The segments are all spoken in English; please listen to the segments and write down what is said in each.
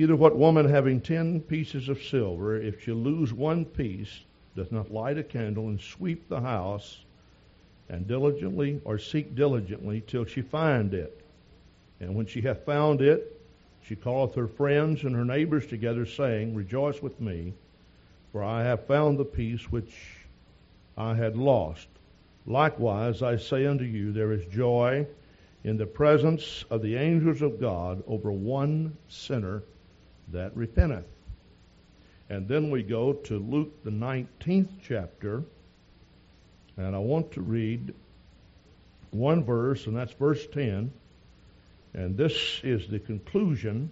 Either what woman having ten pieces of silver, if she lose one piece, doth not light a candle and sweep the house, and diligently or seek diligently till she find it. And when she hath found it, she calleth her friends and her neighbors together, saying, Rejoice with me, for I have found the piece which I had lost. Likewise, I say unto you, there is joy in the presence of the angels of God over one sinner that repenteth. And then we go to Luke, the 19th chapter, and I want to read one verse, and that's verse 10. And this is the conclusion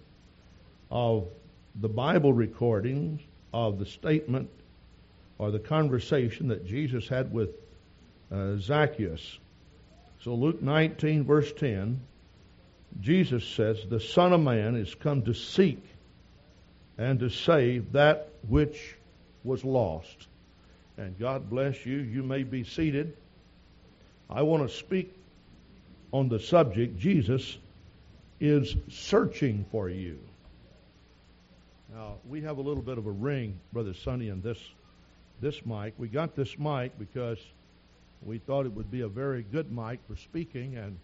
of the Bible recordings of the statement or the conversation that Jesus had with uh, Zacchaeus. So, Luke 19, verse 10, Jesus says, The Son of Man is come to seek and to save that which was lost. And God bless you. You may be seated. I want to speak on the subject Jesus is searching for you. Now, we have a little bit of a ring, Brother Sonny, in this this mic. We got this mic because we thought it would be a very good mic for speaking, and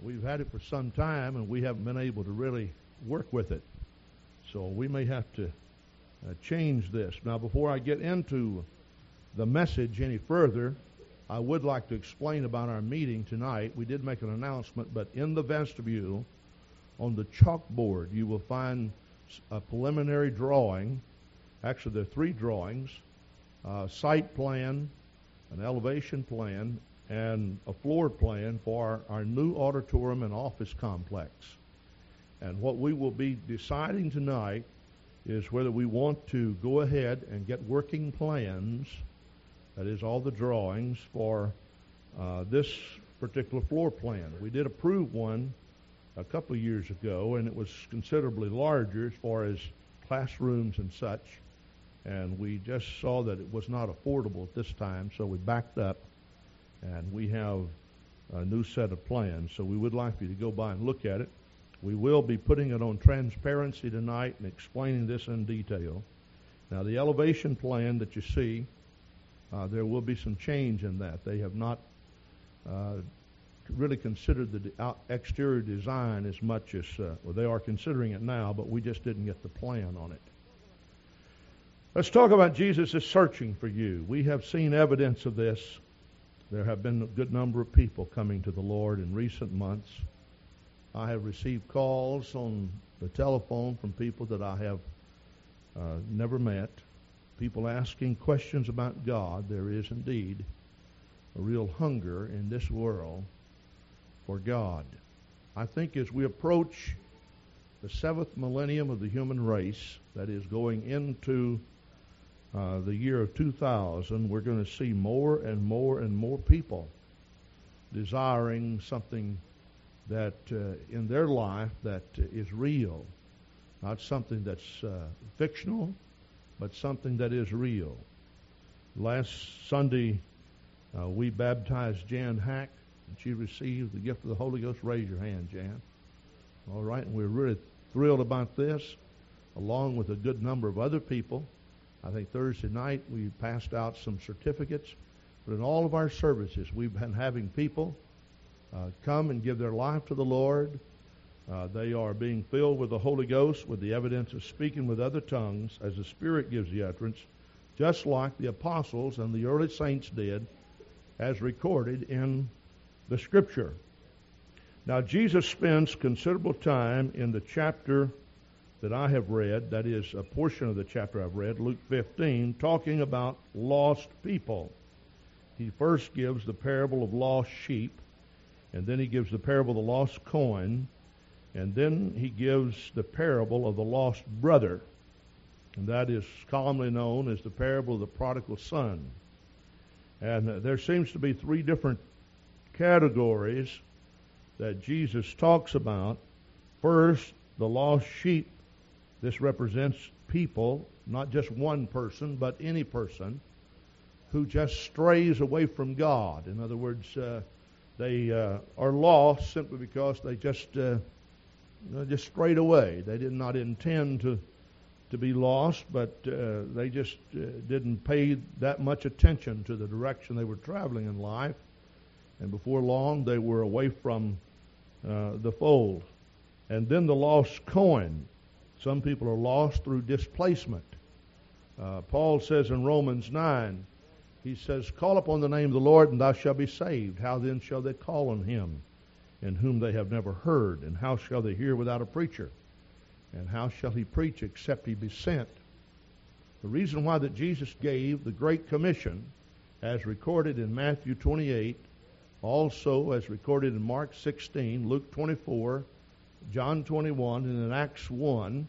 we've had it for some time, and we haven't been able to really work with it. So we may have to uh, change this. Now, before I get into the message any further, I would like to explain about our meeting tonight. We did make an announcement, but in the vestibule, on the chalkboard, you will find a preliminary drawing. Actually, there are three drawings uh, site plan, an elevation plan, and a floor plan for our new auditorium and office complex. And what we will be deciding tonight is whether we want to go ahead and get working plans, that is, all the drawings for uh, this particular floor plan. We did approve one a couple of years ago, and it was considerably larger as far as classrooms and such. And we just saw that it was not affordable at this time, so we backed up, and we have a new set of plans. So we would like you to go by and look at it. We will be putting it on transparency tonight and explaining this in detail. Now, the elevation plan that you see, uh, there will be some change in that. They have not uh, really considered the de- exterior design as much as, uh, well, they are considering it now, but we just didn't get the plan on it. Let's talk about Jesus is searching for you. We have seen evidence of this. There have been a good number of people coming to the Lord in recent months. I have received calls on the telephone from people that I have uh, never met, people asking questions about God. There is indeed a real hunger in this world for God. I think as we approach the seventh millennium of the human race, that is going into uh, the year of 2000, we're going to see more and more and more people desiring something that uh, in their life that is real, not something that's uh, fictional, but something that is real. Last Sunday, uh, we baptized Jan Hack, and she received the gift of the Holy Ghost. Raise your hand, Jan. All right, and we're really thrilled about this, along with a good number of other people. I think Thursday night we passed out some certificates, but in all of our services we've been having people uh, come and give their life to the Lord. Uh, they are being filled with the Holy Ghost with the evidence of speaking with other tongues as the Spirit gives the utterance, just like the apostles and the early saints did, as recorded in the Scripture. Now, Jesus spends considerable time in the chapter that I have read, that is a portion of the chapter I've read, Luke 15, talking about lost people. He first gives the parable of lost sheep and then he gives the parable of the lost coin, and then he gives the parable of the lost brother. And that is commonly known as the parable of the prodigal son. And uh, there seems to be three different categories that Jesus talks about. First, the lost sheep. This represents people, not just one person, but any person who just strays away from God. In other words, uh, they uh, are lost simply because they just uh, just straight away. They did not intend to to be lost, but uh, they just uh, didn't pay that much attention to the direction they were traveling in life. And before long, they were away from uh, the fold. And then the lost coin. Some people are lost through displacement. Uh, Paul says in Romans 9, he says, Call upon the name of the Lord, and thou shalt be saved. How then shall they call on him, in whom they have never heard? And how shall they hear without a preacher? And how shall he preach except he be sent? The reason why that Jesus gave the Great Commission, as recorded in Matthew 28, also as recorded in Mark 16, Luke 24, John 21, and in Acts 1,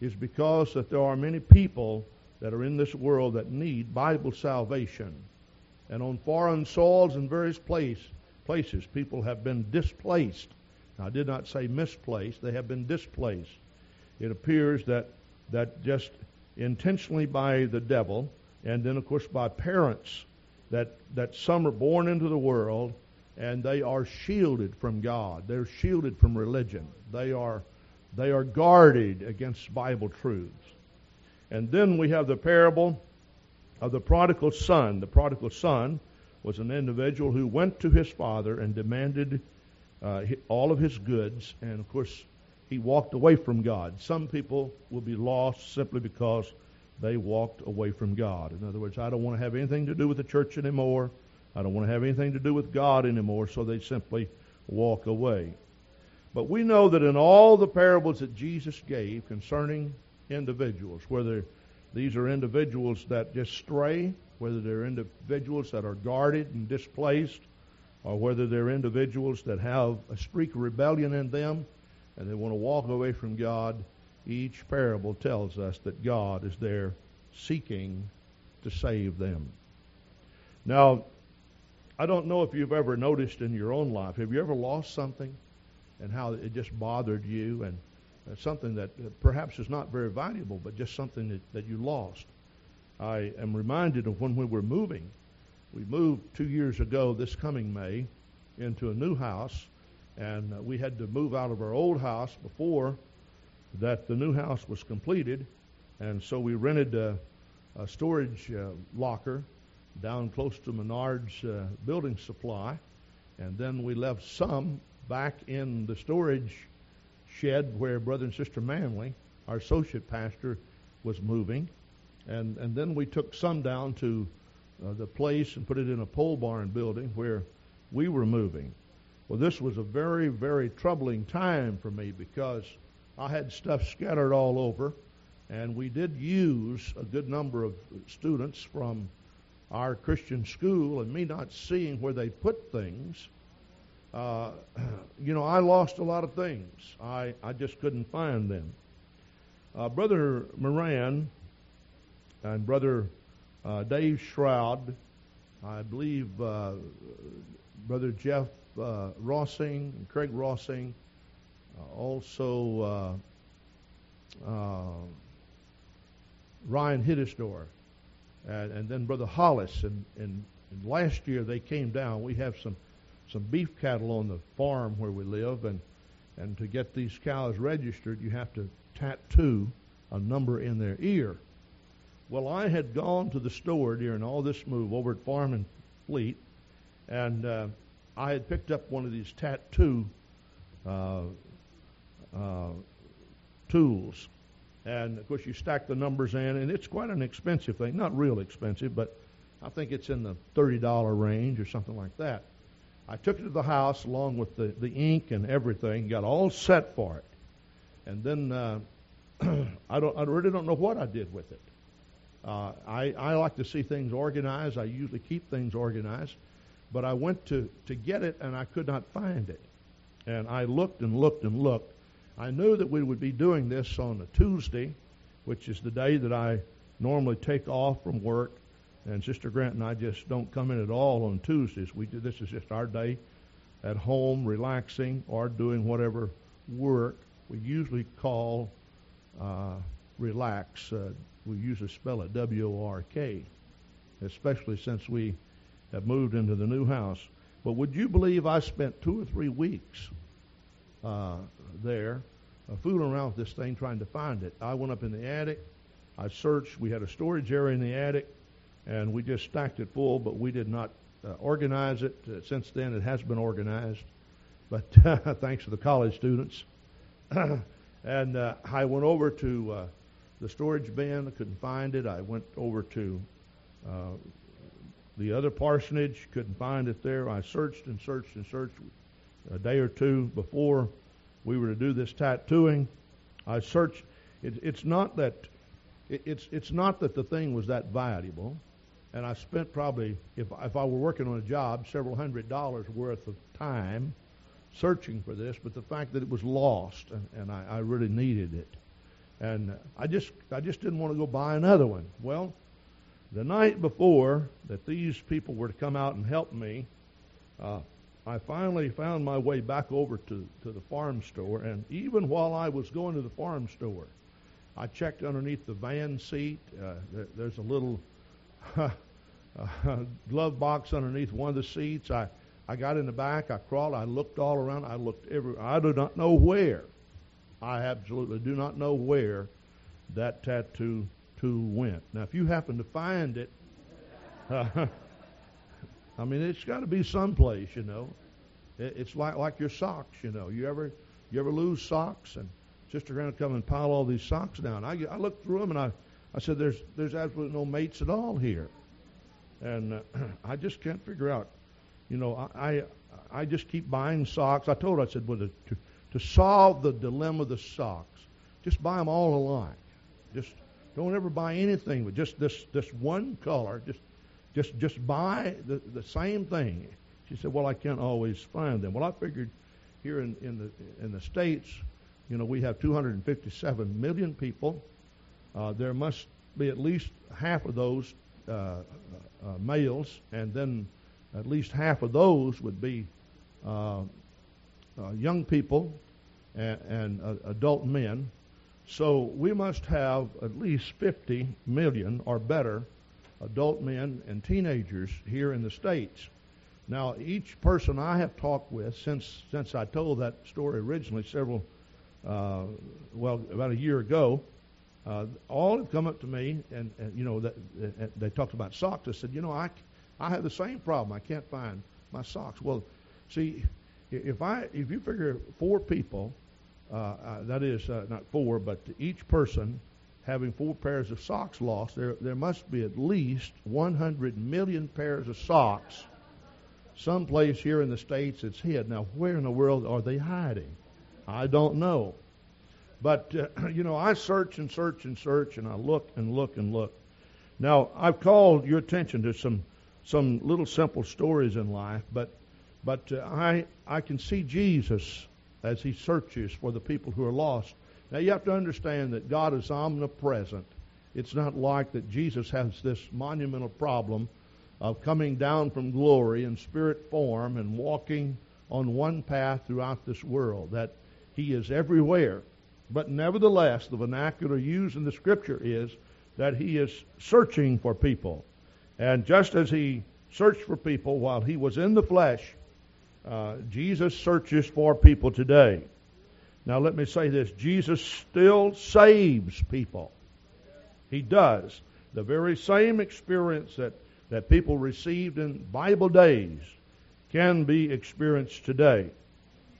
is because that there are many people that are in this world that need Bible salvation. And on foreign soils and various place, places, people have been displaced. Now, I did not say misplaced, they have been displaced it appears that that just intentionally by the devil, and then of course by parents, that that some are born into the world and they are shielded from God. They're shielded from religion. They are they are guarded against Bible truths. And then we have the parable of the prodigal son. The prodigal son was an individual who went to his father and demanded uh, all of his goods, and of course he walked away from God. Some people will be lost simply because they walked away from God. In other words, I don't want to have anything to do with the church anymore. I don't want to have anything to do with God anymore, so they simply walk away. But we know that in all the parables that Jesus gave concerning individuals, whether these are individuals that just stray, whether they're individuals that are guarded and displaced, or whether they're individuals that have a streak of rebellion in them, and they want to walk away from God, each parable tells us that God is there seeking to save them. Now, I don't know if you've ever noticed in your own life, have you ever lost something and how it just bothered you and something that perhaps is not very valuable, but just something that, that you lost? I am reminded of when we were moving. We moved two years ago, this coming May, into a new house and uh, we had to move out of our old house before that the new house was completed, and so we rented a, a storage uh, locker down close to Menard's uh, building supply, and then we left some back in the storage shed where Brother and Sister Manley, our associate pastor, was moving, and and then we took some down to uh, the place and put it in a pole barn building where we were moving. Well, this was a very, very troubling time for me because I had stuff scattered all over, and we did use a good number of students from our Christian school, and me not seeing where they put things. Uh, you know, I lost a lot of things. I, I just couldn't find them. Uh, Brother Moran and Brother uh, Dave Shroud, I believe uh, Brother Jeff uh, Rossing, and Craig Rossing, also Ryan Hiddesdorf, and, and, then Brother Hollis. And, and, and, last year they came down. We have some some beef cattle on the farm where we live, and and to get these cows registered, you have to tattoo a number in their ear. Well, I had gone to the store during all this move over at Farm and Fleet, and uh, I had picked up one of these tattoo uh, uh, tools. And of course, you stack the numbers in, and it's quite an expensive thing. Not real expensive, but I think it's in the $30 range or something like that. I took it to the house along with the, the ink and everything, got all set for it. And then uh, I, don't, I really don't know what I did with it. Uh, I, I like to see things organized. I usually keep things organized. But I went to, to get it and I could not find it. And I looked and looked and looked. I knew that we would be doing this on a Tuesday, which is the day that I normally take off from work. And Sister Grant and I just don't come in at all on Tuesdays. We do this is just our day at home, relaxing or doing whatever work. We usually call uh, relax. Uh, we usually spell it W O R K, especially since we have moved into the new house. But would you believe I spent two or three weeks uh, there uh, fooling around with this thing trying to find it. I went up in the attic. I searched. We had a storage area in the attic, and we just stacked it full, but we did not uh, organize it. Uh, since then, it has been organized, but thanks to the college students. and uh, I went over to uh, the storage bin. I couldn't find it. I went over to uh, the other parsonage. Couldn't find it there. I searched and searched and searched. A day or two before we were to do this tattooing, I searched. It, it's not that it, it's it's not that the thing was that valuable, and I spent probably if if I were working on a job several hundred dollars worth of time searching for this, but the fact that it was lost and, and I, I really needed it, and I just I just didn't want to go buy another one. Well, the night before that these people were to come out and help me, uh, I finally found my way back over to, to the farm store, and even while I was going to the farm store, I checked underneath the van seat. Uh, there, there's a little glove box underneath one of the seats. I, I got in the back. I crawled. I looked all around. I looked every. I do not know where. I absolutely do not know where that tattoo went. Now, if you happen to find it, I mean, it's got to be someplace, you know. It's like like your socks, you know. You ever you ever lose socks and Sister Grant come and pile all these socks down. I, I looked through them and I, I said, there's there's absolutely no mates at all here, and uh, I just can't figure out. You know, I, I I just keep buying socks. I told her I said, well, to to solve the dilemma of the socks, just buy them all alike. Just don't ever buy anything with just this this one color. Just just just buy the, the same thing. She said, "Well, I can't always find them." Well, I figured here in, in the in the states, you know, we have 257 million people. Uh, there must be at least half of those uh, uh, males, and then at least half of those would be uh, uh, young people and, and uh, adult men. So we must have at least 50 million or better adult men and teenagers here in the States. Now, each person I have talked with since since I told that story originally, several, uh, well, about a year ago, uh, all have come up to me and, and you know that, they talked about socks. I said, you know, I I have the same problem. I can't find my socks. Well, see, if I if you figure four people, uh, uh that is uh, not four, but each person having four pairs of socks lost, there there must be at least 100 million pairs of socks someplace here in the States it's hid. Now, where in the world are they hiding? I don't know. But, uh, you know, I search and search and search, and I look and look and look. Now, I've called your attention to some, some little simple stories in life, but, but uh, I, I can see Jesus as he searches for the people who are lost. Now, you have to understand that God is omnipresent. It's not like that Jesus has this monumental problem of coming down from glory in spirit form and walking on one path throughout this world, that he is everywhere. But nevertheless, the vernacular used in the scripture is that he is searching for people. And just as he searched for people while he was in the flesh, uh, Jesus searches for people today. Now, let me say this Jesus still saves people. He does. The very same experience that that people received in Bible days can be experienced today.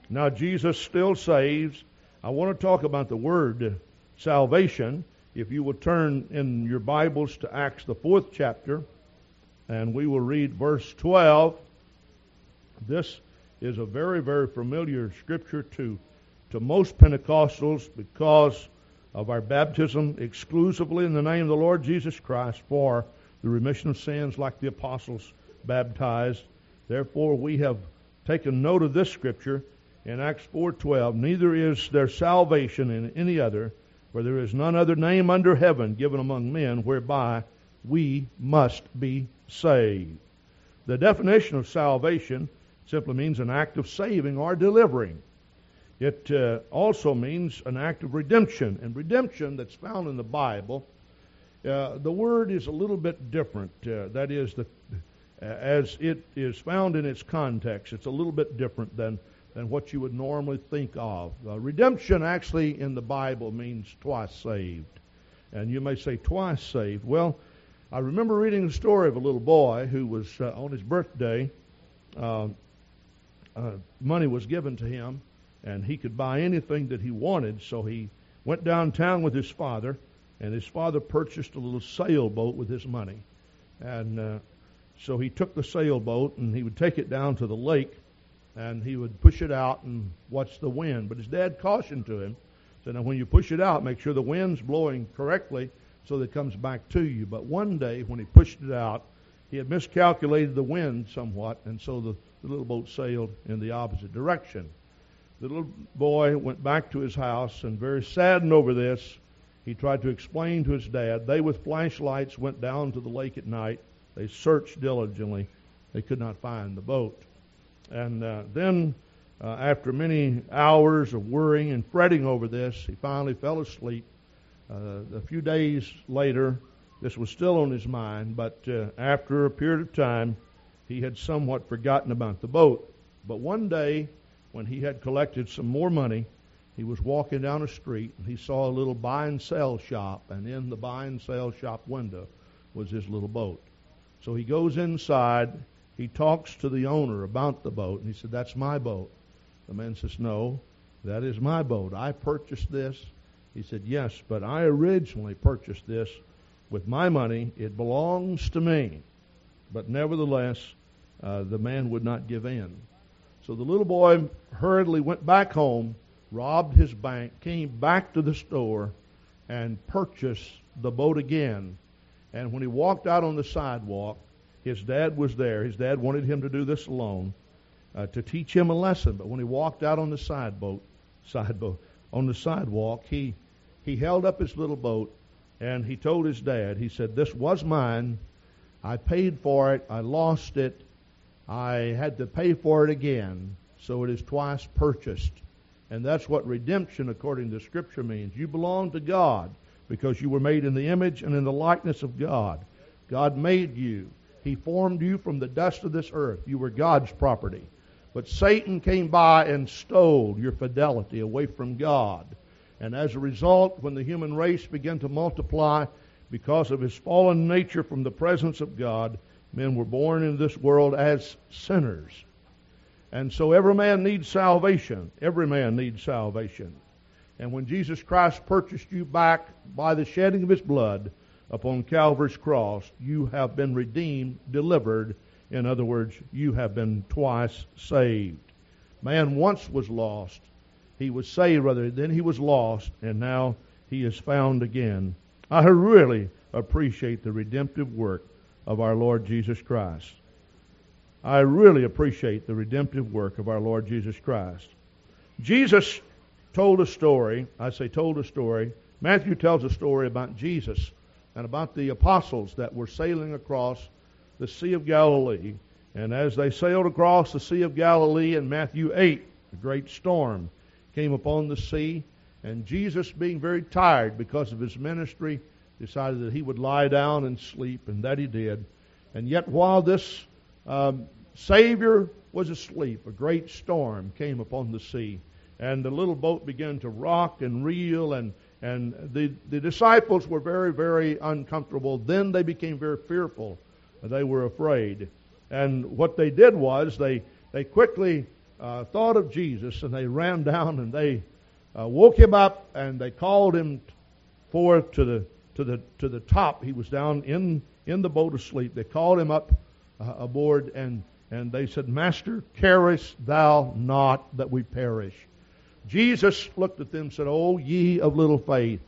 Now, Jesus still saves. I want to talk about the word salvation. If you will turn in your Bibles to Acts, the fourth chapter, and we will read verse 12. This is a very, very familiar scripture to, to most Pentecostals because of our baptism exclusively in the name of the Lord Jesus Christ for the remission of sins like the apostles baptized. Therefore, we have taken note of this scripture in Acts 4:12. Neither is there salvation in any other, for there is none other name under heaven given among men whereby we must be saved. The definition of salvation simply means an act of saving or delivering. It uh, also means an act of redemption, and redemption that's found in the Bible uh, the word is a little bit different. Uh, that is, the, as it is found in its context, it's a little bit different than than what you would normally think of. Uh, redemption actually in the Bible means twice saved. And you may say, twice saved. Well, I remember reading the story of a little boy who was uh, on his birthday. Uh, uh, money was given to him, and he could buy anything that he wanted. So he went downtown with his father, and his father purchased a little sailboat with his money. And uh, so he took the sailboat and he would take it down to the lake and he would push it out and watch the wind. But his dad cautioned to him, said, now when you push it out, make sure the wind's blowing correctly so that it comes back to you. But one day when he pushed it out, he had miscalculated the wind somewhat, and so the, the little boat sailed in the opposite direction. The little boy went back to his house, and very saddened over this, he tried to explain to his dad. They, with flashlights, went down to the lake at night. They searched diligently. They could not find the boat. And uh, then, uh, after many hours of worrying and fretting over this, he finally fell asleep. Uh, a few days later, this was still on his mind, but uh, after a period of time, he had somewhat forgotten about the boat. But one day, when he had collected some more money, he was walking down a street and he saw a little buy and sell shop, and in the buy and sell shop window was his little boat. So he goes inside he talks to the owner about the boat, and he said, That's my boat. The man says, No, that is my boat. I purchased this. He said, Yes, but I originally purchased this with my money. It belongs to me. But nevertheless, uh, the man would not give in. So the little boy hurriedly went back home, robbed his bank, came back to the store, and purchased the boat again. And when he walked out on the sidewalk, his dad was there. His dad wanted him to do this alone uh, to teach him a lesson. But when he walked out on the side boat, side boat, on the sidewalk, he he held up his little boat and he told his dad. He said, "This was mine. I paid for it. I lost it. I had to pay for it again. So it is twice purchased." And that's what redemption, according to Scripture, means. You belong to God because you were made in the image and in the likeness of God. God made you. He formed you from the dust of this earth. You were God's property. But Satan came by and stole your fidelity away from God. And as a result, when the human race began to multiply because of his fallen nature from the presence of God, men were born into this world as sinners. And so every man needs salvation. Every man needs salvation. And when Jesus Christ purchased you back by the shedding of his blood, upon Calvary's cross, you have been redeemed, delivered. In other words, you have been twice saved. Man once was lost. He was saved, rather, then he was lost, and now he is found again. I really appreciate the redemptive work of our Lord Jesus Christ. I really appreciate the redemptive work of our Lord Jesus Christ. Jesus told a story. I say told a story. Matthew tells a story about Jesus and about the apostles that were sailing across the Sea of Galilee. And as they sailed across the Sea of Galilee in Matthew 8, a great storm came upon the sea. And Jesus, being very tired because of his ministry, decided that he would lie down and sleep, and that he did. And yet, while this um, Savior was asleep, a great storm came upon the sea. And the little boat began to rock and reel, and and the, the disciples were very, very uncomfortable. Then they became very fearful. They were afraid. And what they did was they, they quickly uh, thought of Jesus and they ran down and they uh, woke him up and they called him forth to the, to the, to the top. He was down in, in the boat asleep. They called him up uh, aboard and, and they said, Master, carest thou not that we perish? Jesus looked at them and said, Oh, ye of little faith.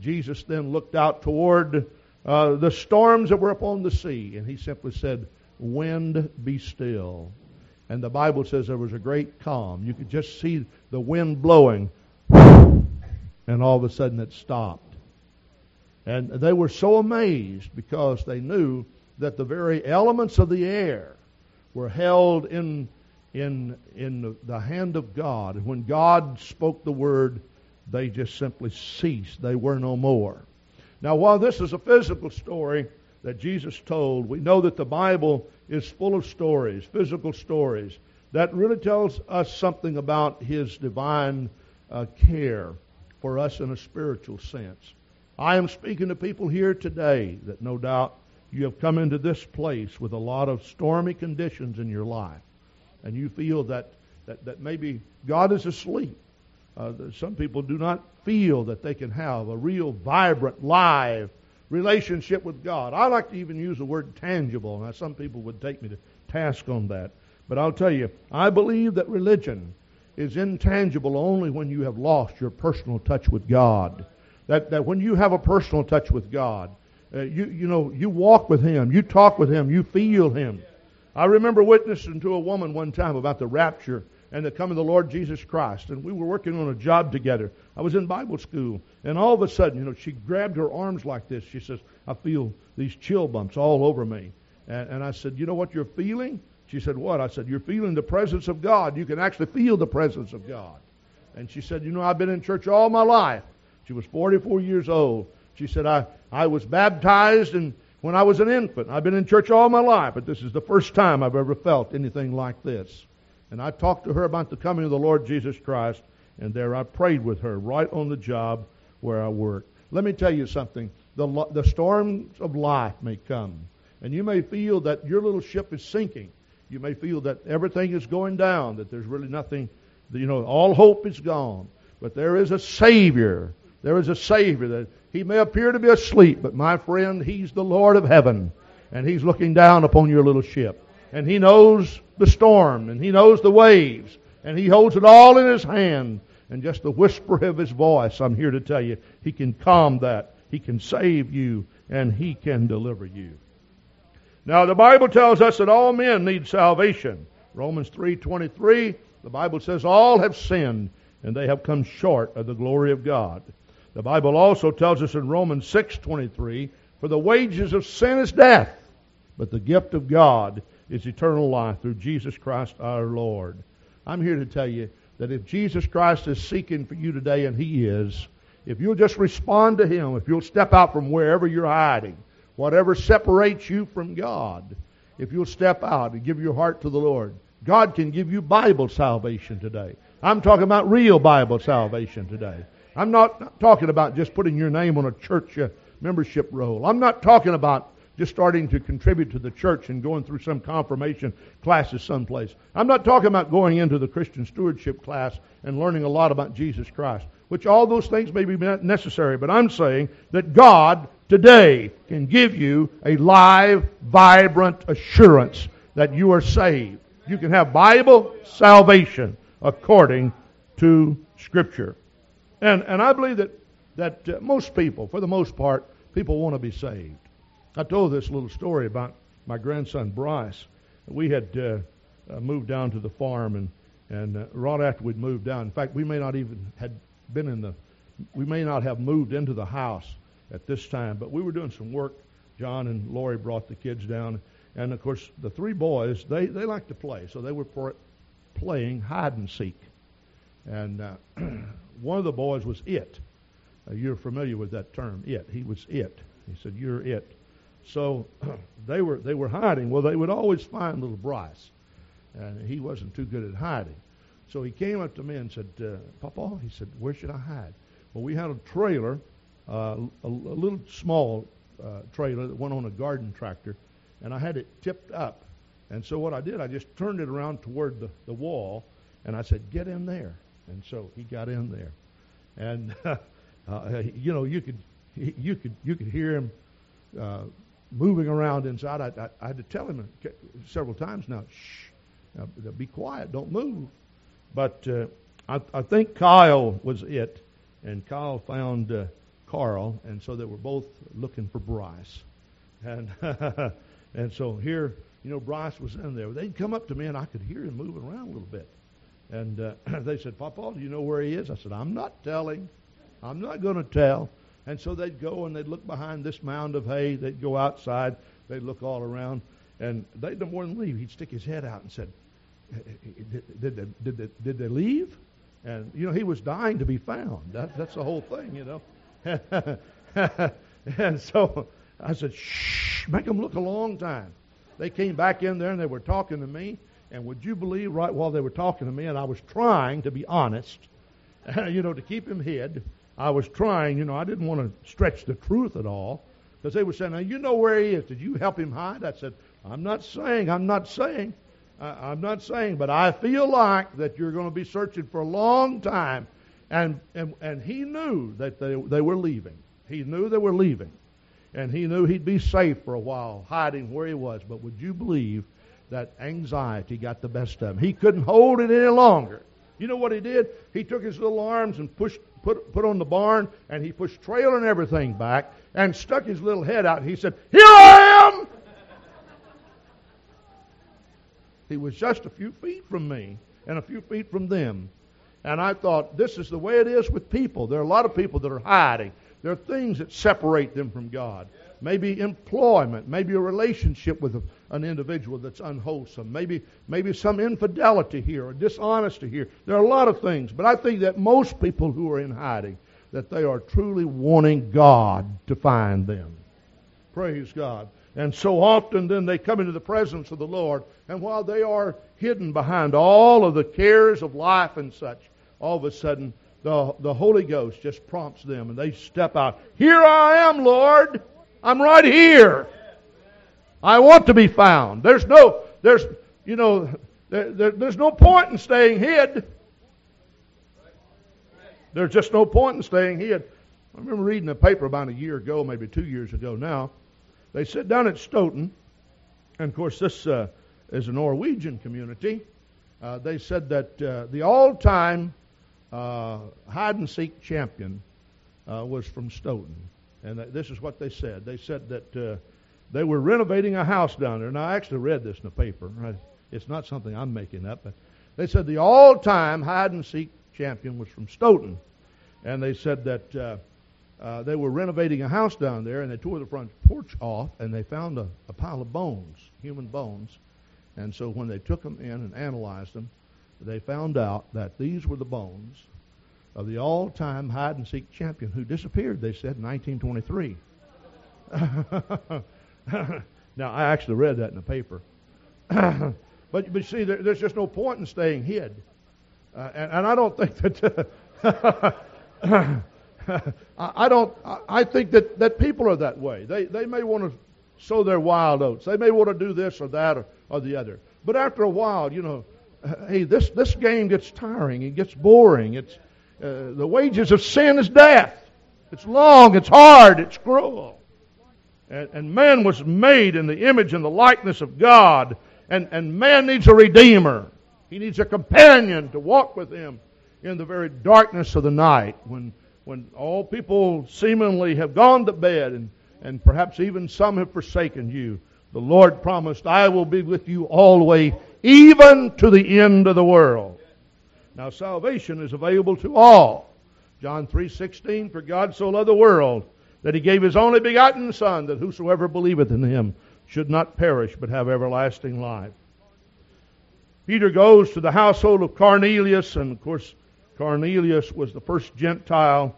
Jesus then looked out toward uh, the storms that were upon the sea, and he simply said, Wind, be still. And the Bible says there was a great calm. You could just see the wind blowing, and all of a sudden it stopped. And they were so amazed because they knew that the very elements of the air were held in in, in the hand of God. When God spoke the word, they just simply ceased. They were no more. Now, while this is a physical story that Jesus told, we know that the Bible is full of stories, physical stories. that really tells us something about His divine uh, care for us in a spiritual sense. I am speaking to people here today that no doubt you have come into this place with a lot of stormy conditions in your life, and you feel that, that, that maybe God is asleep. Uh, some people do not feel that they can have a real, vibrant, live relationship with God. I like to even use the word tangible. Now, some people would take me to task on that. But I'll tell you, I believe that religion is intangible only when you have lost your personal touch with God. That, that when you have a personal touch with God, uh, you, you know, you walk with Him, you talk with Him, you feel Him. I remember witnessing to a woman one time about the rapture and the coming of the Lord Jesus Christ. And we were working on a job together. I was in Bible school. And all of a sudden, you know, she grabbed her arms like this. She says, I feel these chill bumps all over me. And, and I said, You know what you're feeling? She said, What? I said, You're feeling the presence of God. You can actually feel the presence of God. And she said, You know, I've been in church all my life. She was 44 years old. She said, I, I was baptized and when I was an infant. I've been in church all my life, but this is the first time I've ever felt anything like this. And I talked to her about the coming of the Lord Jesus Christ, and there I prayed with her right on the job where I work. Let me tell you something. The, the storms of life may come, and you may feel that your little ship is sinking. You may feel that everything is going down, that there's really nothing, you know, all hope is gone. But there is a Savior. There is a Savior that He may appear to be asleep, but my friend, He's the Lord of heaven, and He's looking down upon your little ship. And He knows the storm, and He knows the waves, and He holds it all in His hand. And just the whisper of His voice, I'm here to tell you, He can calm that. He can save you, and He can deliver you. Now the Bible tells us that all men need salvation. Romans 3:23, the Bible says all have sinned and they have come short of the glory of God. The Bible also tells us in Romans 6:23, for the wages of sin is death, but the gift of God is eternal life through Jesus Christ our Lord. I'm here to tell you that if Jesus Christ is seeking for you today and he is, if you'll just respond to him, if you'll step out from wherever you're hiding, Whatever separates you from God, if you'll step out and give your heart to the Lord, God can give you Bible salvation today. I'm talking about real Bible salvation today. I'm not talking about just putting your name on a church uh, membership roll. I'm not talking about just starting to contribute to the church and going through some confirmation classes someplace. I'm not talking about going into the Christian stewardship class and learning a lot about Jesus Christ, which all those things may be necessary, but I'm saying that God today can give you a live, vibrant assurance that you are saved. You can have Bible salvation according to Scripture. And, and I believe that, that uh, most people, for the most part, people want to be saved. I told this little story about my grandson Bryce. We had uh, uh, moved down to the farm, and, and uh, right after we'd moved down, in fact, we may not even had been in the, we may not have moved into the house at this time. But we were doing some work. John and Lori brought the kids down, and of course the three boys they they like to play, so they were for playing hide and seek. And uh, one of the boys was it. Uh, you're familiar with that term, it. He was it. He said, "You're it." So they were they were hiding. Well, they would always find little Bryce, and he wasn't too good at hiding. So he came up to me and said, uh, "Papa," he said, "Where should I hide?" Well, we had a trailer uh, a, a, little small uh, trailer that went on a garden tractor, and I had it tipped up. And so what I did, I just turned it around toward the, the wall, and I said, "Get in there." And so he got in there, and uh, you know you could you could you could hear him uh, moving around inside. I, I, I had to tell him several times now, "Shh, now, be quiet, don't move." But uh, I, I think Kyle was it, and Kyle found uh, Carl, and so they were both looking for Bryce. And and so here, you know, Bryce was in there. They'd come up to me, and I could hear him moving around a little bit. And uh, they said, Papa, do you know where he is? I said, I'm not telling. I'm not going to tell. And so they'd go and they'd look behind this mound of hay. They'd go outside. They'd look all around. And they'd no more than leave. He'd stick his head out and said, did, did, they, did, they, did they leave? And, you know, he was dying to be found. That, that's the whole thing, you know. and so I said, shh, make them look a long time. They came back in there and they were talking to me. And would you believe, right while they were talking to me, and I was trying to be honest, you know, to keep him hid, I was trying, you know, I didn't want to stretch the truth at all. Because they were saying, now you know where he is. Did you help him hide? I said, I'm not saying, I'm not saying, I, I'm not saying, but I feel like that you're going to be searching for a long time. And, and, and he knew that they, they were leaving. He knew they were leaving. And he knew he'd be safe for a while, hiding where he was. But would you believe that anxiety got the best of him? He couldn't hold it any longer. You know what he did? He took his little arms and pushed, put, put on the barn, and he pushed trail and everything back, and stuck his little head out. He said, "Here I am." he was just a few feet from me, and a few feet from them. And I thought, this is the way it is with people. There are a lot of people that are hiding. There are things that separate them from God. Maybe employment, maybe a relationship with an individual that's unwholesome, maybe maybe some infidelity here or dishonesty here. There are a lot of things, but I think that most people who are in hiding that they are truly wanting God to find them. Praise God. And so often then they come into the presence of the Lord, and while they are hidden behind all of the cares of life and such, all of a sudden the, the Holy Ghost just prompts them and they step out. Here I am, Lord. I'm right here. I want to be found. There's no, there's, you know, there, there, there's no point in staying hid. There's just no point in staying hid. I remember reading a paper about a year ago, maybe two years ago now. They sit down at Stoughton, and of course, this uh, is a Norwegian community. Uh, they said that uh, the all time uh, hide and seek champion uh, was from Stoughton. And this is what they said. They said that uh, they were renovating a house down there. And I actually read this in the paper. It's not something I'm making up. But they said the all time hide and seek champion was from Stoughton. And they said that uh, uh, they were renovating a house down there and they tore the front porch off and they found a, a pile of bones, human bones. And so when they took them in and analyzed them, they found out that these were the bones of the all time hide and seek champion who disappeared, they said, in 1923. now, I actually read that in the paper. but, but you see, there, there's just no point in staying hid. Uh, and, and, I don't think that. I don't. I think that, that people are that way. They they may want to sow their wild oats. They may want to do this or that or, or the other. But after a while, you know, hey, this, this game gets tiring. It gets boring. It's, uh, the wages of sin is death. It's long, it's hard, it's cruel. And, and man was made in the image and the likeness of God. And, and man needs a redeemer. He needs a companion to walk with him in the very darkness of the night when, when all people seemingly have gone to bed and, and perhaps even some have forsaken you. The Lord promised, I will be with you always even to the end of the world. Now salvation is available to all. John 3:16 for God so loved the world that he gave his only begotten son that whosoever believeth in him should not perish but have everlasting life. Peter goes to the household of Cornelius and of course Cornelius was the first Gentile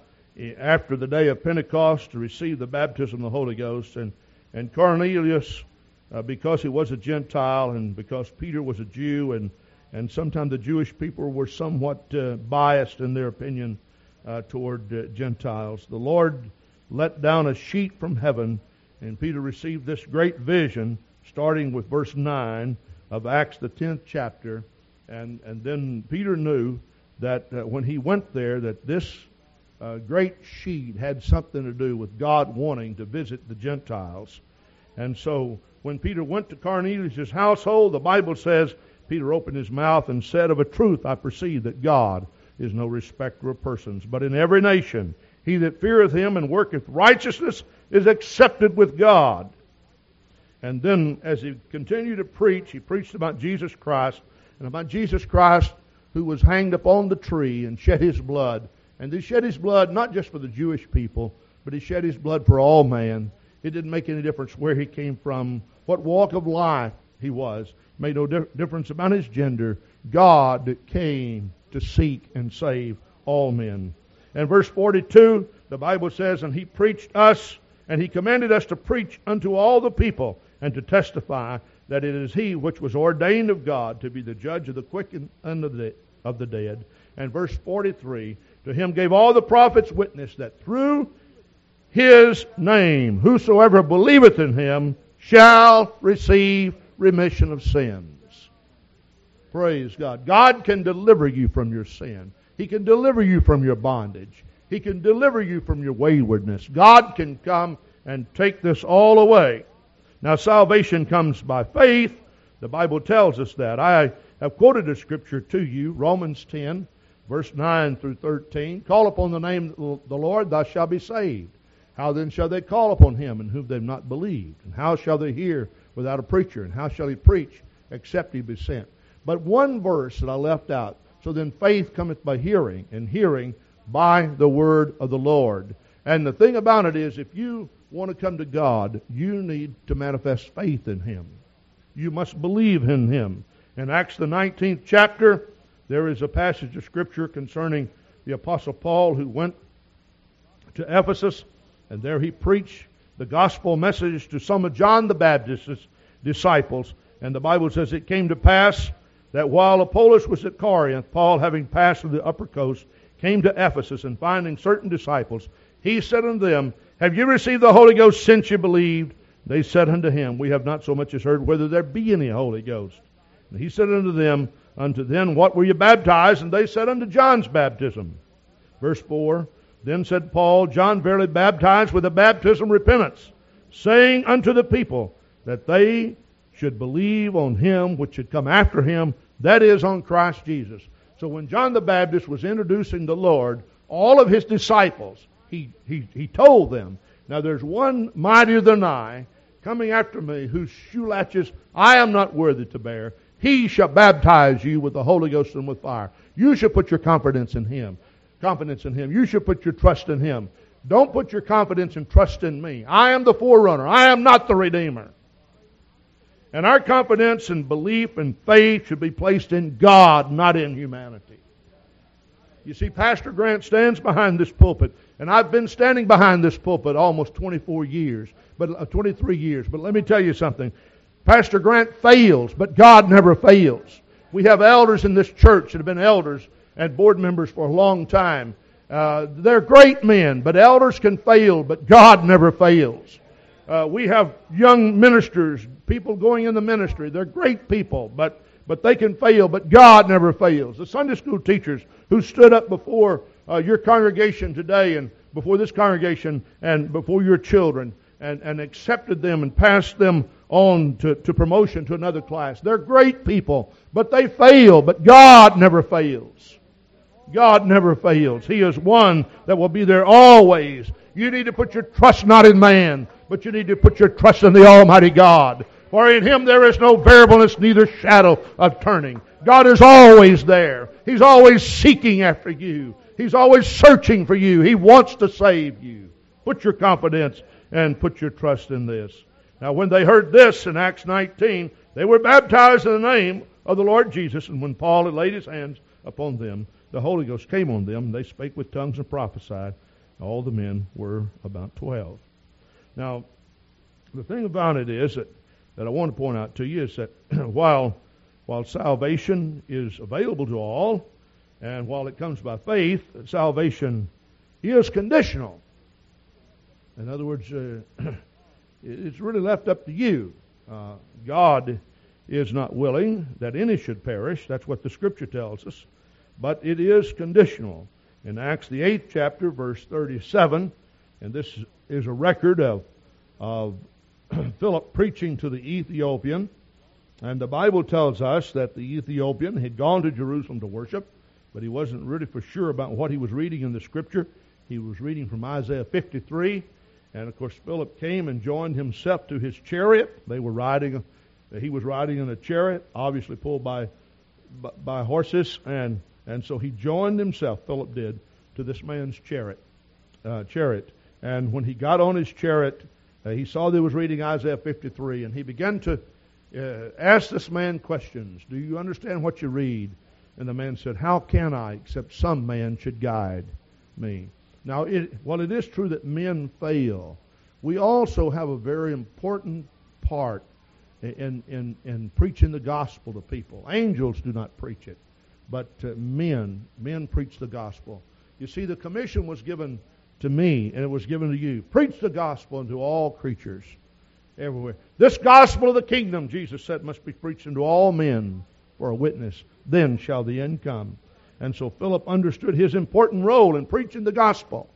after the day of Pentecost to receive the baptism of the Holy Ghost and and Cornelius uh, because he was a Gentile and because Peter was a Jew, and, and sometimes the Jewish people were somewhat uh, biased in their opinion uh, toward uh, Gentiles. The Lord let down a sheet from heaven, and Peter received this great vision, starting with verse 9 of Acts, the 10th chapter. And, and then Peter knew that uh, when he went there, that this uh, great sheet had something to do with God wanting to visit the Gentiles. And so when Peter went to Cornelius' household, the Bible says Peter opened his mouth and said, Of a truth I perceive that God is no respecter of persons, but in every nation he that feareth him and worketh righteousness is accepted with God. And then as he continued to preach, he preached about Jesus Christ and about Jesus Christ who was hanged upon the tree and shed his blood. And he shed his blood not just for the Jewish people, but he shed his blood for all man. It didn't make any difference where he came from, what walk of life he was. Made no di- difference about his gender. God came to seek and save all men. And verse 42, the Bible says, And he preached us, and he commanded us to preach unto all the people, and to testify that it is he which was ordained of God to be the judge of the quick and of the, of the dead. And verse 43, to him gave all the prophets witness that through his name whosoever believeth in him shall receive remission of sins. Praise God. God can deliver you from your sin. He can deliver you from your bondage. He can deliver you from your waywardness. God can come and take this all away. Now, salvation comes by faith. The Bible tells us that. I have quoted a scripture to you, Romans 10, verse 9 through 13. Call upon the name of the Lord, thou shalt be saved. How then shall they call upon him in whom they have not believed? And how shall they hear without a preacher? And how shall he preach except he be sent? But one verse that I left out. So then faith cometh by hearing, and hearing by the word of the Lord. And the thing about it is, if you want to come to God, you need to manifest faith in Him. You must believe in Him. In Acts the 19th chapter, there is a passage of Scripture concerning the Apostle Paul who went to Ephesus, and there he preached the gospel message to some of John the Baptist's disciples. And the Bible says it came to pass that while Apollos was at Corinth, Paul, having passed through the upper coast, came to Ephesus, and finding certain disciples, he said unto them, Have you received the Holy Ghost since you believed? They said unto him, We have not so much as heard whether there be any Holy Ghost. And he said unto them, Unto then what were you baptized? And they said unto John's baptism. Verse 4 Then said Paul, John verily baptized with the baptism of repentance, saying unto the people that they should believe on him which should come after him, that is, on Christ Jesus. So when John the Baptist was introducing the Lord, all of his disciples, he, he, he told them, Now there's one mightier than I coming after me whose shoe latches I am not worthy to bear. He shall baptize you with the Holy Ghost and with fire. You should put your confidence in him. Confidence in him. You should put your trust in him. Don't put your confidence and trust in me. I am the forerunner. I am not the redeemer. And our confidence and belief and faith should be placed in God, not in humanity. You see, Pastor Grant stands behind this pulpit, and I've been standing behind this pulpit almost 24 years, but uh, 23 years. But let me tell you something. Pastor Grant fails, but God never fails. We have elders in this church that have been elders and board members for a long time. Uh, they're great men, but elders can fail, but God never fails. Uh, we have young ministers, people going in the ministry. They're great people, but but they can fail. But God never fails. The Sunday school teachers who stood up before uh, your congregation today and before this congregation and before your children and, and accepted them and passed them on to, to promotion to another class. They're great people, but they fail. But God never fails. God never fails. He is one that will be there always. You need to put your trust not in man, but you need to put your trust in the Almighty God. For in Him there is no variableness, neither shadow of turning. God is always there. He's always seeking after you. He's always searching for you. He wants to save you. Put your confidence and put your trust in this. Now, when they heard this in Acts 19, they were baptized in the name of the Lord Jesus. And when Paul had laid his hands upon them, the Holy Ghost came on them. They spake with tongues and prophesied. All the men were about 12. Now, the thing about it is that, that I want to point out to you is that while, while salvation is available to all, and while it comes by faith, salvation is conditional. In other words, uh, it's really left up to you. Uh, God is not willing that any should perish. That's what the Scripture tells us. But it is conditional. In Acts, the 8th chapter, verse 37, and this is a record of, of Philip preaching to the Ethiopian. And the Bible tells us that the Ethiopian had gone to Jerusalem to worship, but he wasn't really for sure about what he was reading in the Scripture. He was reading from Isaiah 53. And of course, Philip came and joined himself to his chariot. They were riding, he was riding in a chariot, obviously pulled by, by horses. And, and so he joined himself, Philip did, to this man's chariot. Uh, chariot. And when he got on his chariot, uh, he saw that he was reading Isaiah 53, and he began to uh, ask this man questions. Do you understand what you read? And the man said, How can I, except some man should guide me? Now, it, while it is true that men fail, we also have a very important part in, in, in preaching the gospel to people. Angels do not preach it, but men, men preach the gospel. You see, the commission was given to me, and it was given to you. Preach the gospel unto all creatures everywhere. This gospel of the kingdom, Jesus said, must be preached unto all men for a witness. Then shall the end come. And so Philip understood his important role in preaching the gospel.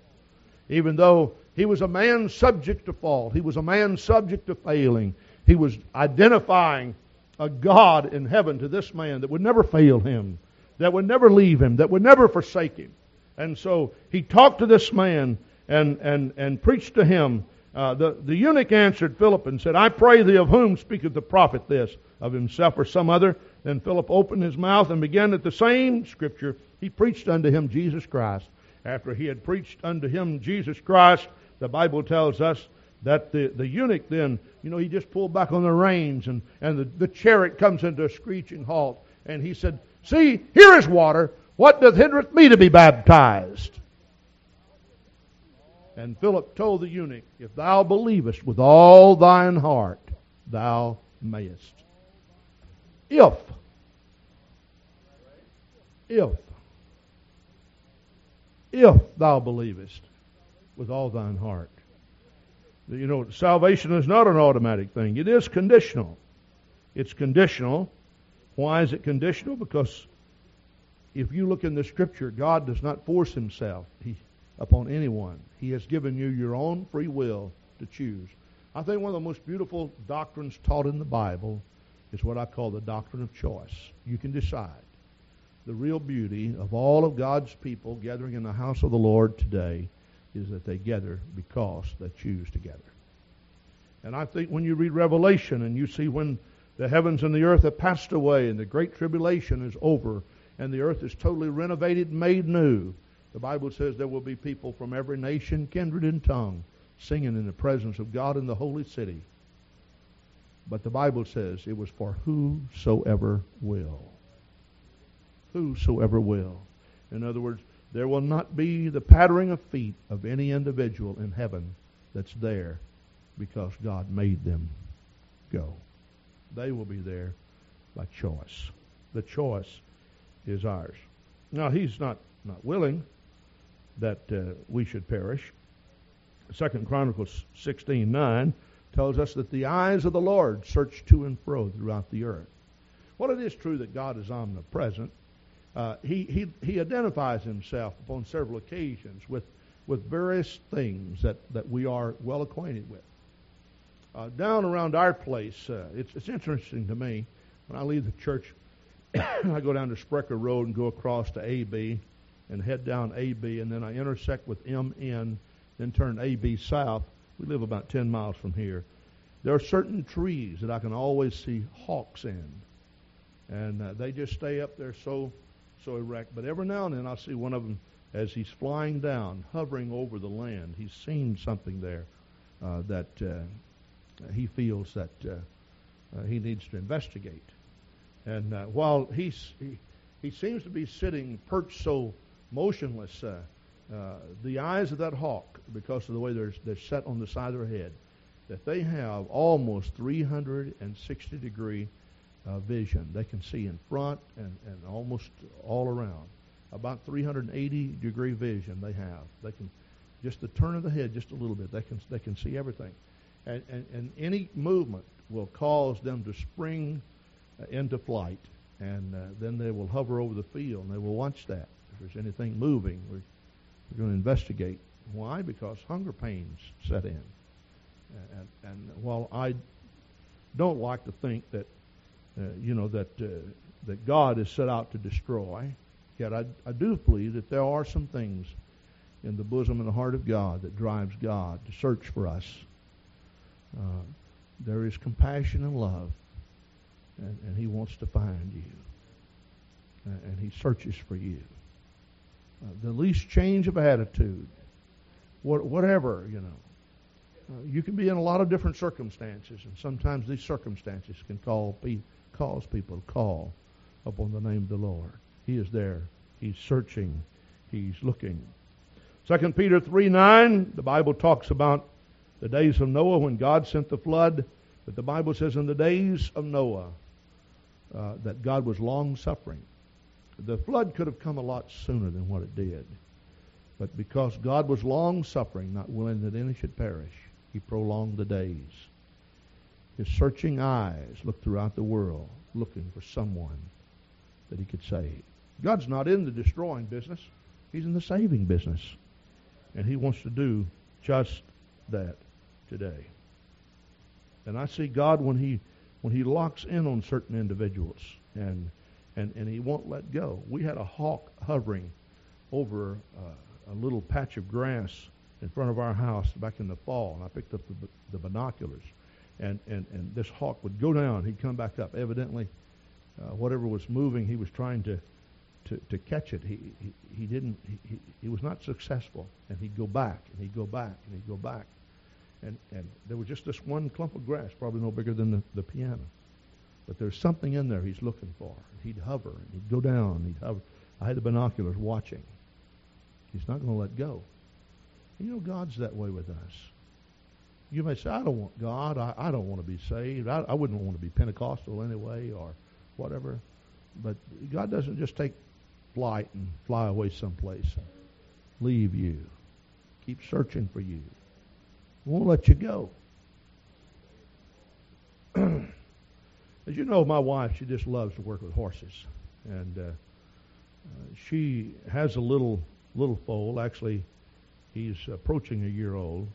Even though he was a man subject to fault, he was a man subject to failing, he was identifying a God in heaven to this man that would never fail him, that would never leave him, that would never forsake him. And so he talked to this man and, and, and preached to him. Uh, the, the eunuch answered Philip and said, I pray thee, of whom speaketh the prophet this? Of himself or some other? Then Philip opened his mouth and began at the same scripture. He preached unto him Jesus Christ. After he had preached unto him Jesus Christ, the Bible tells us that the, the eunuch then, you know, he just pulled back on the reins and, and the, the chariot comes into a screeching halt. And he said, See, here is water. What doth hindereth me to be baptized? And Philip told the eunuch, If thou believest with all thine heart, thou mayest. If. If. If thou believest with all thine heart. You know, salvation is not an automatic thing. It is conditional. It's conditional. Why is it conditional? Because if you look in the Scripture, God does not force Himself upon anyone. He has given you your own free will to choose. I think one of the most beautiful doctrines taught in the Bible is what I call the doctrine of choice. You can decide. The real beauty of all of God's people gathering in the house of the Lord today is that they gather because they choose together. And I think when you read Revelation and you see when the heavens and the earth have passed away and the great tribulation is over and the earth is totally renovated made new, the Bible says there will be people from every nation, kindred, and tongue singing in the presence of God in the holy city. But the Bible says it was for whosoever will. Whosoever will. In other words, there will not be the pattering of feet of any individual in heaven that's there because God made them go. They will be there by choice. The choice is ours. Now, He's not, not willing that uh, we should perish. Second Chronicles 16 9 tells us that the eyes of the Lord search to and fro throughout the earth. Well, it is true that God is omnipresent, uh, he, he, he identifies himself upon several occasions with, with various things that, that we are well acquainted with. Uh, down around our place, uh, it's, it's interesting to me. When I leave the church, I go down to Sprecher Road and go across to AB and head down AB, and then I intersect with MN, then turn AB south. We live about 10 miles from here. There are certain trees that I can always see hawks in, and uh, they just stay up there so so erect. But every now and then I see one of them as he's flying down, hovering over the land. He's seen something there uh, that uh, he feels that uh, uh he needs to investigate. And uh, while he's, he, he seems to be sitting perched so motionless, uh, the eyes of that hawk, because of the way they're, they're set on the side of their head, that they have almost 360 degree uh, vision. They can see in front and, and almost all around. About 380 degree vision they have. They can just the turn of the head just a little bit. They can they can see everything, and and, and any movement will cause them to spring uh, into flight, and uh, then they will hover over the field and they will watch that. If there's anything moving, we're, we're going to investigate. Why? Because hunger pains set in. And, and while I don't like to think that uh, you know, that, uh, that God is set out to destroy. Yet I, I do believe that there are some things in the bosom and the heart of God that drives God to search for us. Uh, there is compassion and love, and, and He wants to find you, uh, and He searches for you. Uh, the least change of attitude, what, whatever, you know. Uh, you can be in a lot of different circumstances, and sometimes these circumstances can call, be, cause people to call upon the name of the Lord. He is there. He's searching. He's looking. 2 Peter 3 9, the Bible talks about the days of Noah when God sent the flood But the Bible says in the days of Noah uh, that God was long suffering. The flood could have come a lot sooner than what it did. But because God was long suffering, not willing that any should perish, he prolonged the days. His searching eyes looked throughout the world, looking for someone that he could save. God's not in the destroying business. He's in the saving business. And he wants to do just that today. And I see God when he when he locks in on certain individuals and and, and he won't let go. We had a hawk hovering over uh, a little patch of grass in front of our house back in the fall, and I picked up the, the binoculars. And, and, and this hawk would go down. He'd come back up. Evidently, uh, whatever was moving, he was trying to, to, to catch it. He, he, he didn't, he, he, he was not successful. And he'd go back, and he'd go back, and he'd go back. And, and there was just this one clump of grass, probably no bigger than the, the piano. But there's something in there he's looking for. He'd hover, and he'd go down, he'd hover. I had the binoculars watching. He's not going to let go. You know, God's that way with us. You may say, I don't want God. I, I don't want to be saved. I, I wouldn't want to be Pentecostal anyway or whatever. But God doesn't just take flight and fly away someplace and leave you. Keep searching for you. Won't let you go. As you know, my wife, she just loves to work with horses. And uh, uh, she has a little little foal. Actually, he's approaching a year old.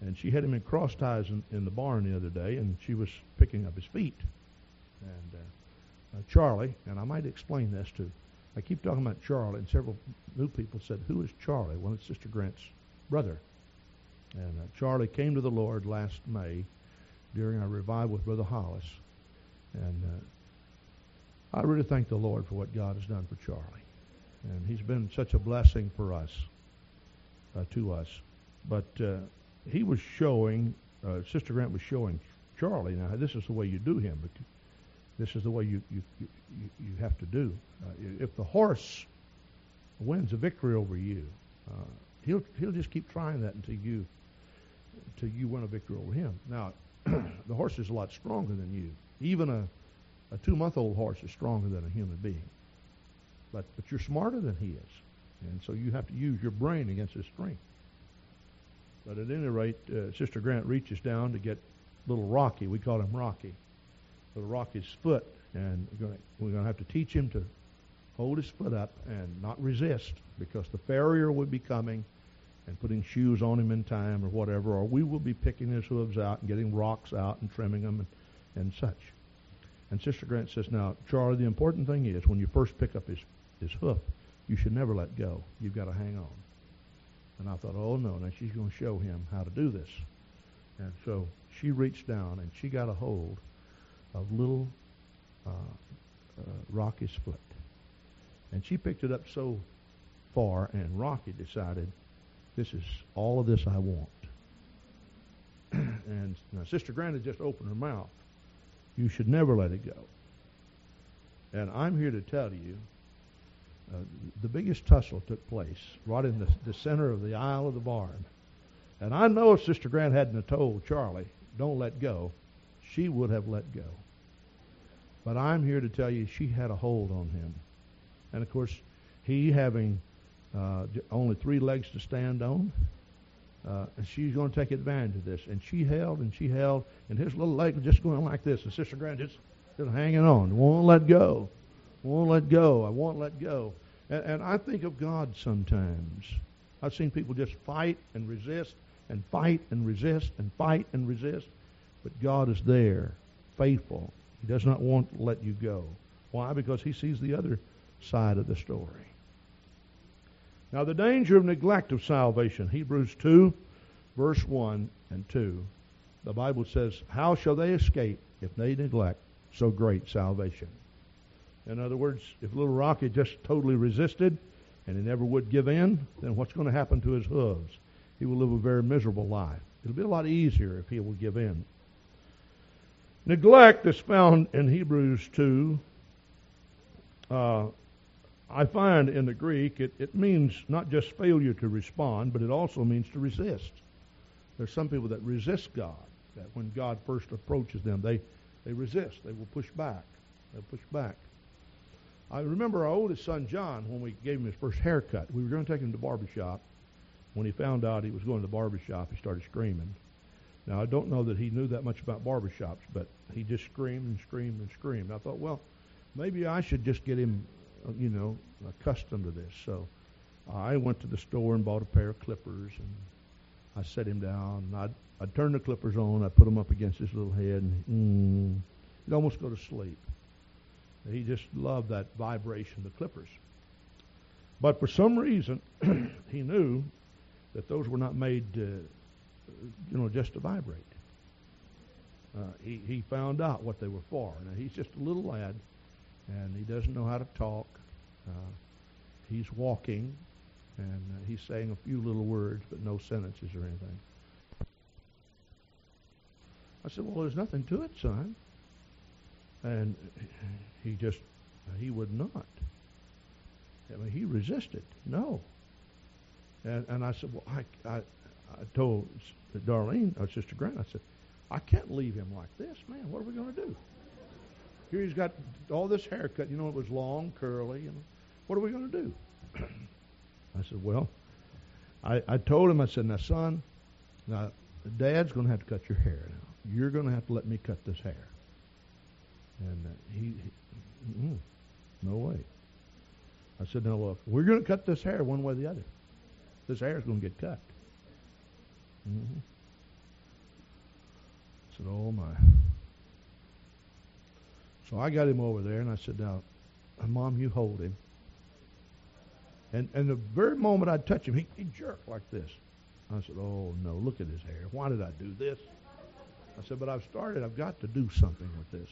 And she had him in cross ties in, in the barn the other day, and she was picking up his feet. And uh, uh, Charlie, and I might explain this too. I keep talking about Charlie, and several new people said, "Who is Charlie?" Well, it's Sister Grant's brother. And uh, Charlie came to the Lord last May during our revival with Brother Hollis. And uh, I really thank the Lord for what God has done for Charlie. And he's been such a blessing for us, uh, to us. But uh, he was showing, uh, Sister Grant was showing Charlie, now this is the way you do him, but this is the way you, you, you, you have to do. Uh, if the horse wins a victory over you, he'll, he'll just keep trying that until you, until you win a victory over him. Now, the horse is a lot stronger than you. Even a, a two-month-old horse is stronger than a human being. But, but you're smarter than he is. And so you have to use your brain against his strength. But at any rate, uh, Sister Grant reaches down to get little Rocky. We call him Rocky. Little Rocky's foot. And we're going to have to teach him to hold his foot up and not resist because the farrier would be coming and putting shoes on him in time or whatever, or we will be picking his hooves out and getting rocks out and trimming them and and such. And Sister Grant says, now, Charlie, the important thing is when you first pick up his, his hoof, you should never let go. You've got to hang on. And I thought, oh, no, now she's going to show him how to do this. And so she reached down and she got a hold of little uh, uh, Rocky's foot. And she picked it up so far, and Rocky decided, this is all of this I want. and now Sister Grant had just opened her mouth. You should never let it go. And I'm here to tell you uh, the biggest tussle took place right in the, the center of the aisle of the barn. And I know if Sister Grant hadn't told Charlie, don't let go, she would have let go. But I'm here to tell you she had a hold on him. And of course, he having uh, only three legs to stand on, uh, and she's going to take advantage of this. And she held and she held, and his little leg was just going like this. And Sister Grant just, just hanging on, won't let go, won't let go. I won't let go. And, and I think of God sometimes. I've seen people just fight and resist and fight and resist and fight and resist, but God is there, faithful. He does not want to let you go. Why? Because He sees the other side of the story. Now, the danger of neglect of salvation, Hebrews 2, verse 1 and 2. The Bible says, How shall they escape if they neglect so great salvation? In other words, if little Rocky just totally resisted and he never would give in, then what's going to happen to his hooves? He will live a very miserable life. It'll be a lot easier if he will give in. Neglect is found in Hebrews 2, uh, I find in the Greek it, it means not just failure to respond, but it also means to resist. There's some people that resist God. that when God first approaches them, they, they resist. They will push back. They'll push back. I remember our oldest son, John, when we gave him his first haircut. We were going to take him to the barber shop. When he found out he was going to the barber shop, he started screaming. Now, I don't know that he knew that much about barber shops, but he just screamed and screamed and screamed. I thought, well, maybe I should just get him, you know, accustomed to this. So I went to the store and bought a pair of clippers, and I set him down. I'd, I'd turn the clippers on. I'd put them up against his little head, and mm, he'd almost go to sleep. He just loved that vibration, the clippers. But for some reason, he knew that those were not made, to, you know, just to vibrate. Uh, he, he found out what they were for. Now, he's just a little lad, and he doesn't know how to talk. Uh, he's walking, and uh, he's saying a few little words, but no sentences or anything. I said, well, there's nothing to it, son. And he just, he would not. I mean, he resisted. No. And, and I said, well, I, I, I told Darlene, or Sister Grant, I said, I can't leave him like this, man. What are we going to do? Here he's got all this haircut. You know, it was long, curly. You know, what are we going to do? I said, well, I, I told him, I said, now, son, now, Dad's going to have to cut your hair now. You're going to have to let me cut this hair. And uh, he, he mm, no way. I said, now look, we're going to cut this hair one way or the other. This hair is going to get cut. Mm-hmm. I said, oh my. So I got him over there and I said, now, Mom, you hold him. And and the very moment I'd touch him, he, he jerked like this. I said, oh no, look at his hair. Why did I do this? I said, but I've started. I've got to do something with this.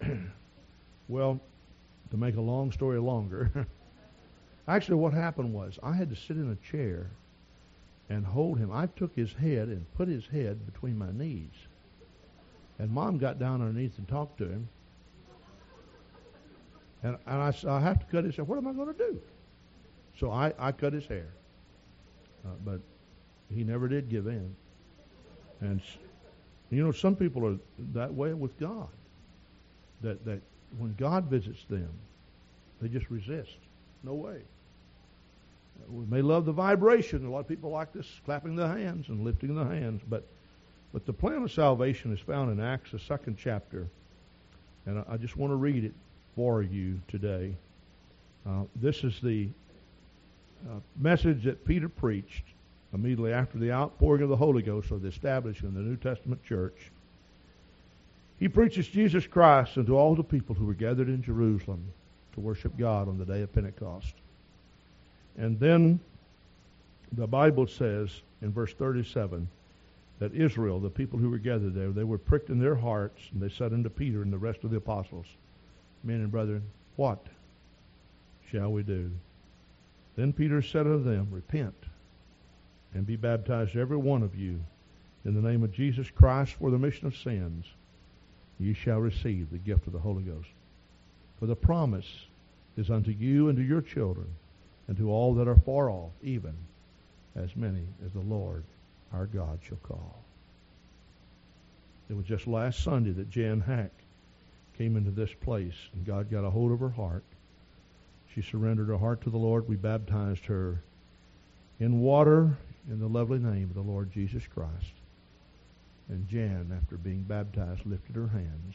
And well, to make a long story longer, actually what happened was I had to sit in a chair and hold him. I took his head and put his head between my knees. And mom got down underneath and talked to him. And, and I said, I have to cut his hair. What am I going to do? So I, I cut his hair. Uh, but he never did give in. And, you know, some people are that way with God that, that when God visits them, they just resist. No way. We may love the vibration. A lot of people like this, clapping the hands and lifting the hands, but but the plan of salvation is found in Acts, the second chapter, and I, just want to read it for you today. Uh, this is the uh, message that Peter preached immediately after the outpouring of the Holy Ghost or the establishment of the New Testament church. He preaches Jesus Christ unto all the people who were gathered in Jerusalem to worship God on the day of Pentecost. And then the Bible says in verse 37 that Israel, the people who were gathered there, they were pricked in their hearts, and they said unto Peter and the rest of the apostles, Men and brethren, what shall we do? Then Peter said unto them, Repent, and be baptized every one of you in the name of Jesus Christ for the remission of sins ye shall receive the gift of the Holy Ghost. For the promise is unto you and to your children, and to all that are far off, even as many as the Lord our God shall call. It was just last Sunday that Jan Hack came into this place, and God got a hold of her heart. She surrendered her heart to the Lord. We baptized her in water in the lovely name of the Lord Jesus Christ. And Jan, after being baptized, lifted her hands,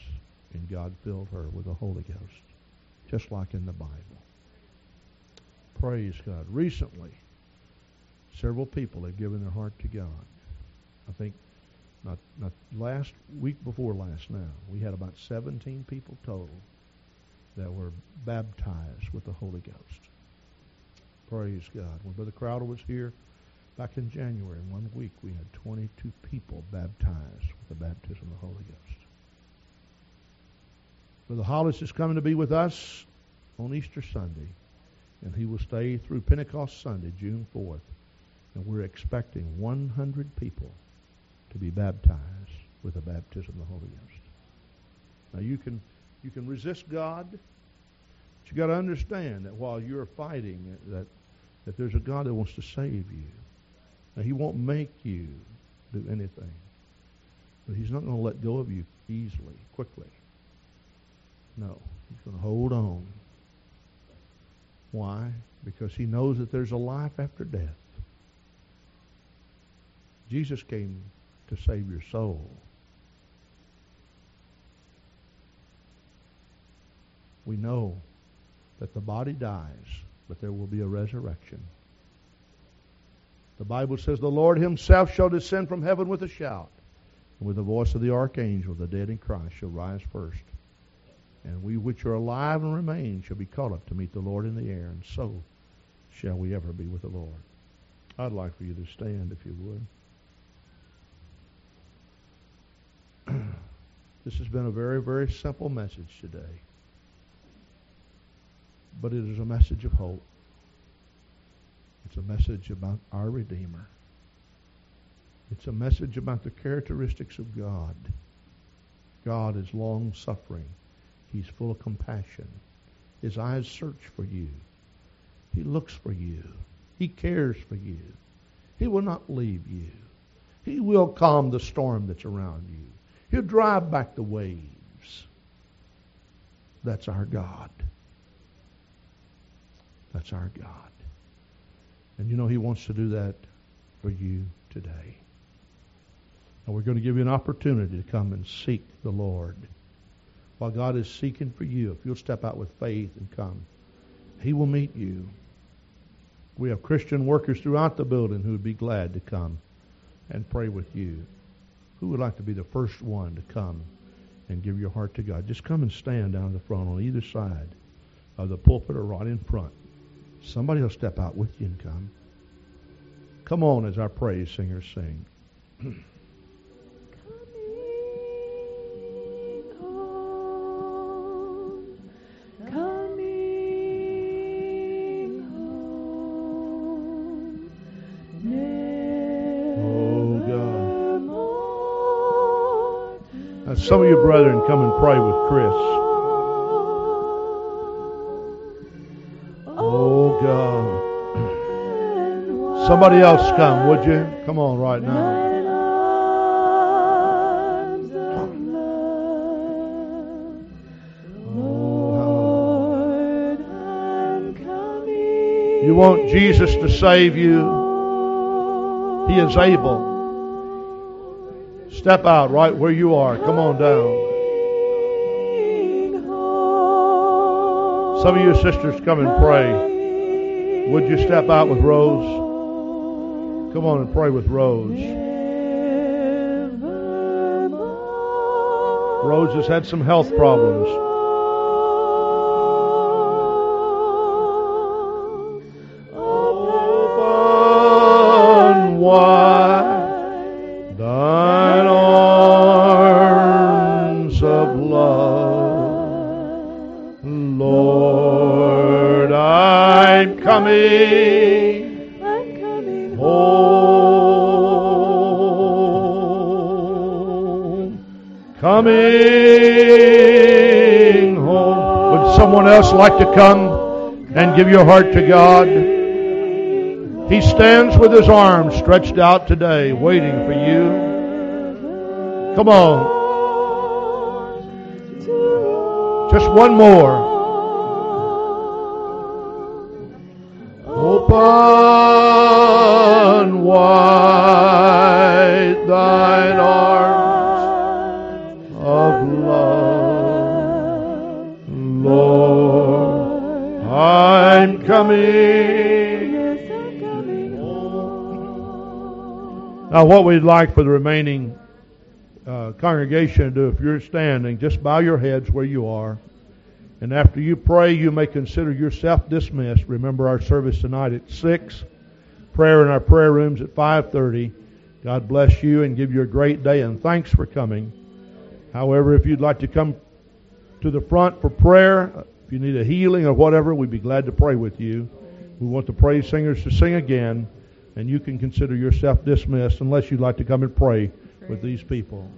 and God filled her with the Holy Ghost, just like in the Bible. Praise God. Recently, several people have given their heart to God. I think not, not last week before last now, we had about 17 people total that were baptized with the Holy Ghost. Praise God. When Brother Crowder was here, Back in January, in one week, we had 22 people baptized with the baptism of the Holy Ghost. Brother Hollis is coming to be with us on Easter Sunday, and he will stay through Pentecost Sunday, June 4th. And we're expecting 100 people to be baptized with the baptism of the Holy Ghost. Now you can you can resist God, but you got to understand that while you're fighting, that that there's a God that wants to save you. Now, he won't make you do anything. But He's not going to let go of you easily, quickly. No, He's going to hold on. Why? Because He knows that there's a life after death. Jesus came to save your soul. We know that the body dies, but there will be a resurrection. The Bible says, The Lord himself shall descend from heaven with a shout, and with the voice of the archangel, the dead in Christ shall rise first. And we which are alive and remain shall be caught up to meet the Lord in the air, and so shall we ever be with the Lord. I'd like for you to stand if you would. This has been a very, very simple message today. But it is a message of hope. It's a message about our Redeemer. It's a message about the characteristics of God. God is long suffering. He's full of compassion. His eyes search for you. He looks for you. He cares for you. He will not leave you. He will calm the storm that's around you. He'll drive back the waves. That's our God. That's our God. And you know He wants to do that for you today. And we're going to give you an opportunity to come and seek the Lord. While God is seeking for you, if you'll step out with faith and come, He will meet you. We have Christian workers throughout the building who would be glad to come and pray with you. Who would like to be the first one to come and give your heart to God? Just come and stand down the front on either side of the pulpit or right in front. Somebody will step out with you and come. Come on as our praise singers sing. some of you brethren come and pray with Chris. Oh God. Somebody else come, would you? Come on right now. You want Jesus to save you? He is able. Step out right where you are. Come on down. Some of you sisters come and pray. Would you step out with Rose? Come on and pray with Rose. Rose has had some health problems. Like to come and give your heart to God? He stands with his arms stretched out today, waiting for you. Come on. Just one more. We'd like for the remaining uh, congregation to do, if you're standing, just bow your heads where you are. And after you pray, you may consider yourself dismissed. Remember our service tonight at 6. Prayer in our prayer rooms at 5.30. God bless you and give you a great day, and thanks for coming. However, if you'd like to come to the front for prayer, if you need a healing or whatever, we'd be glad to pray with you. We want the praise singers to sing again, and you can consider yourself dismissed unless you'd like to come and pray with these people.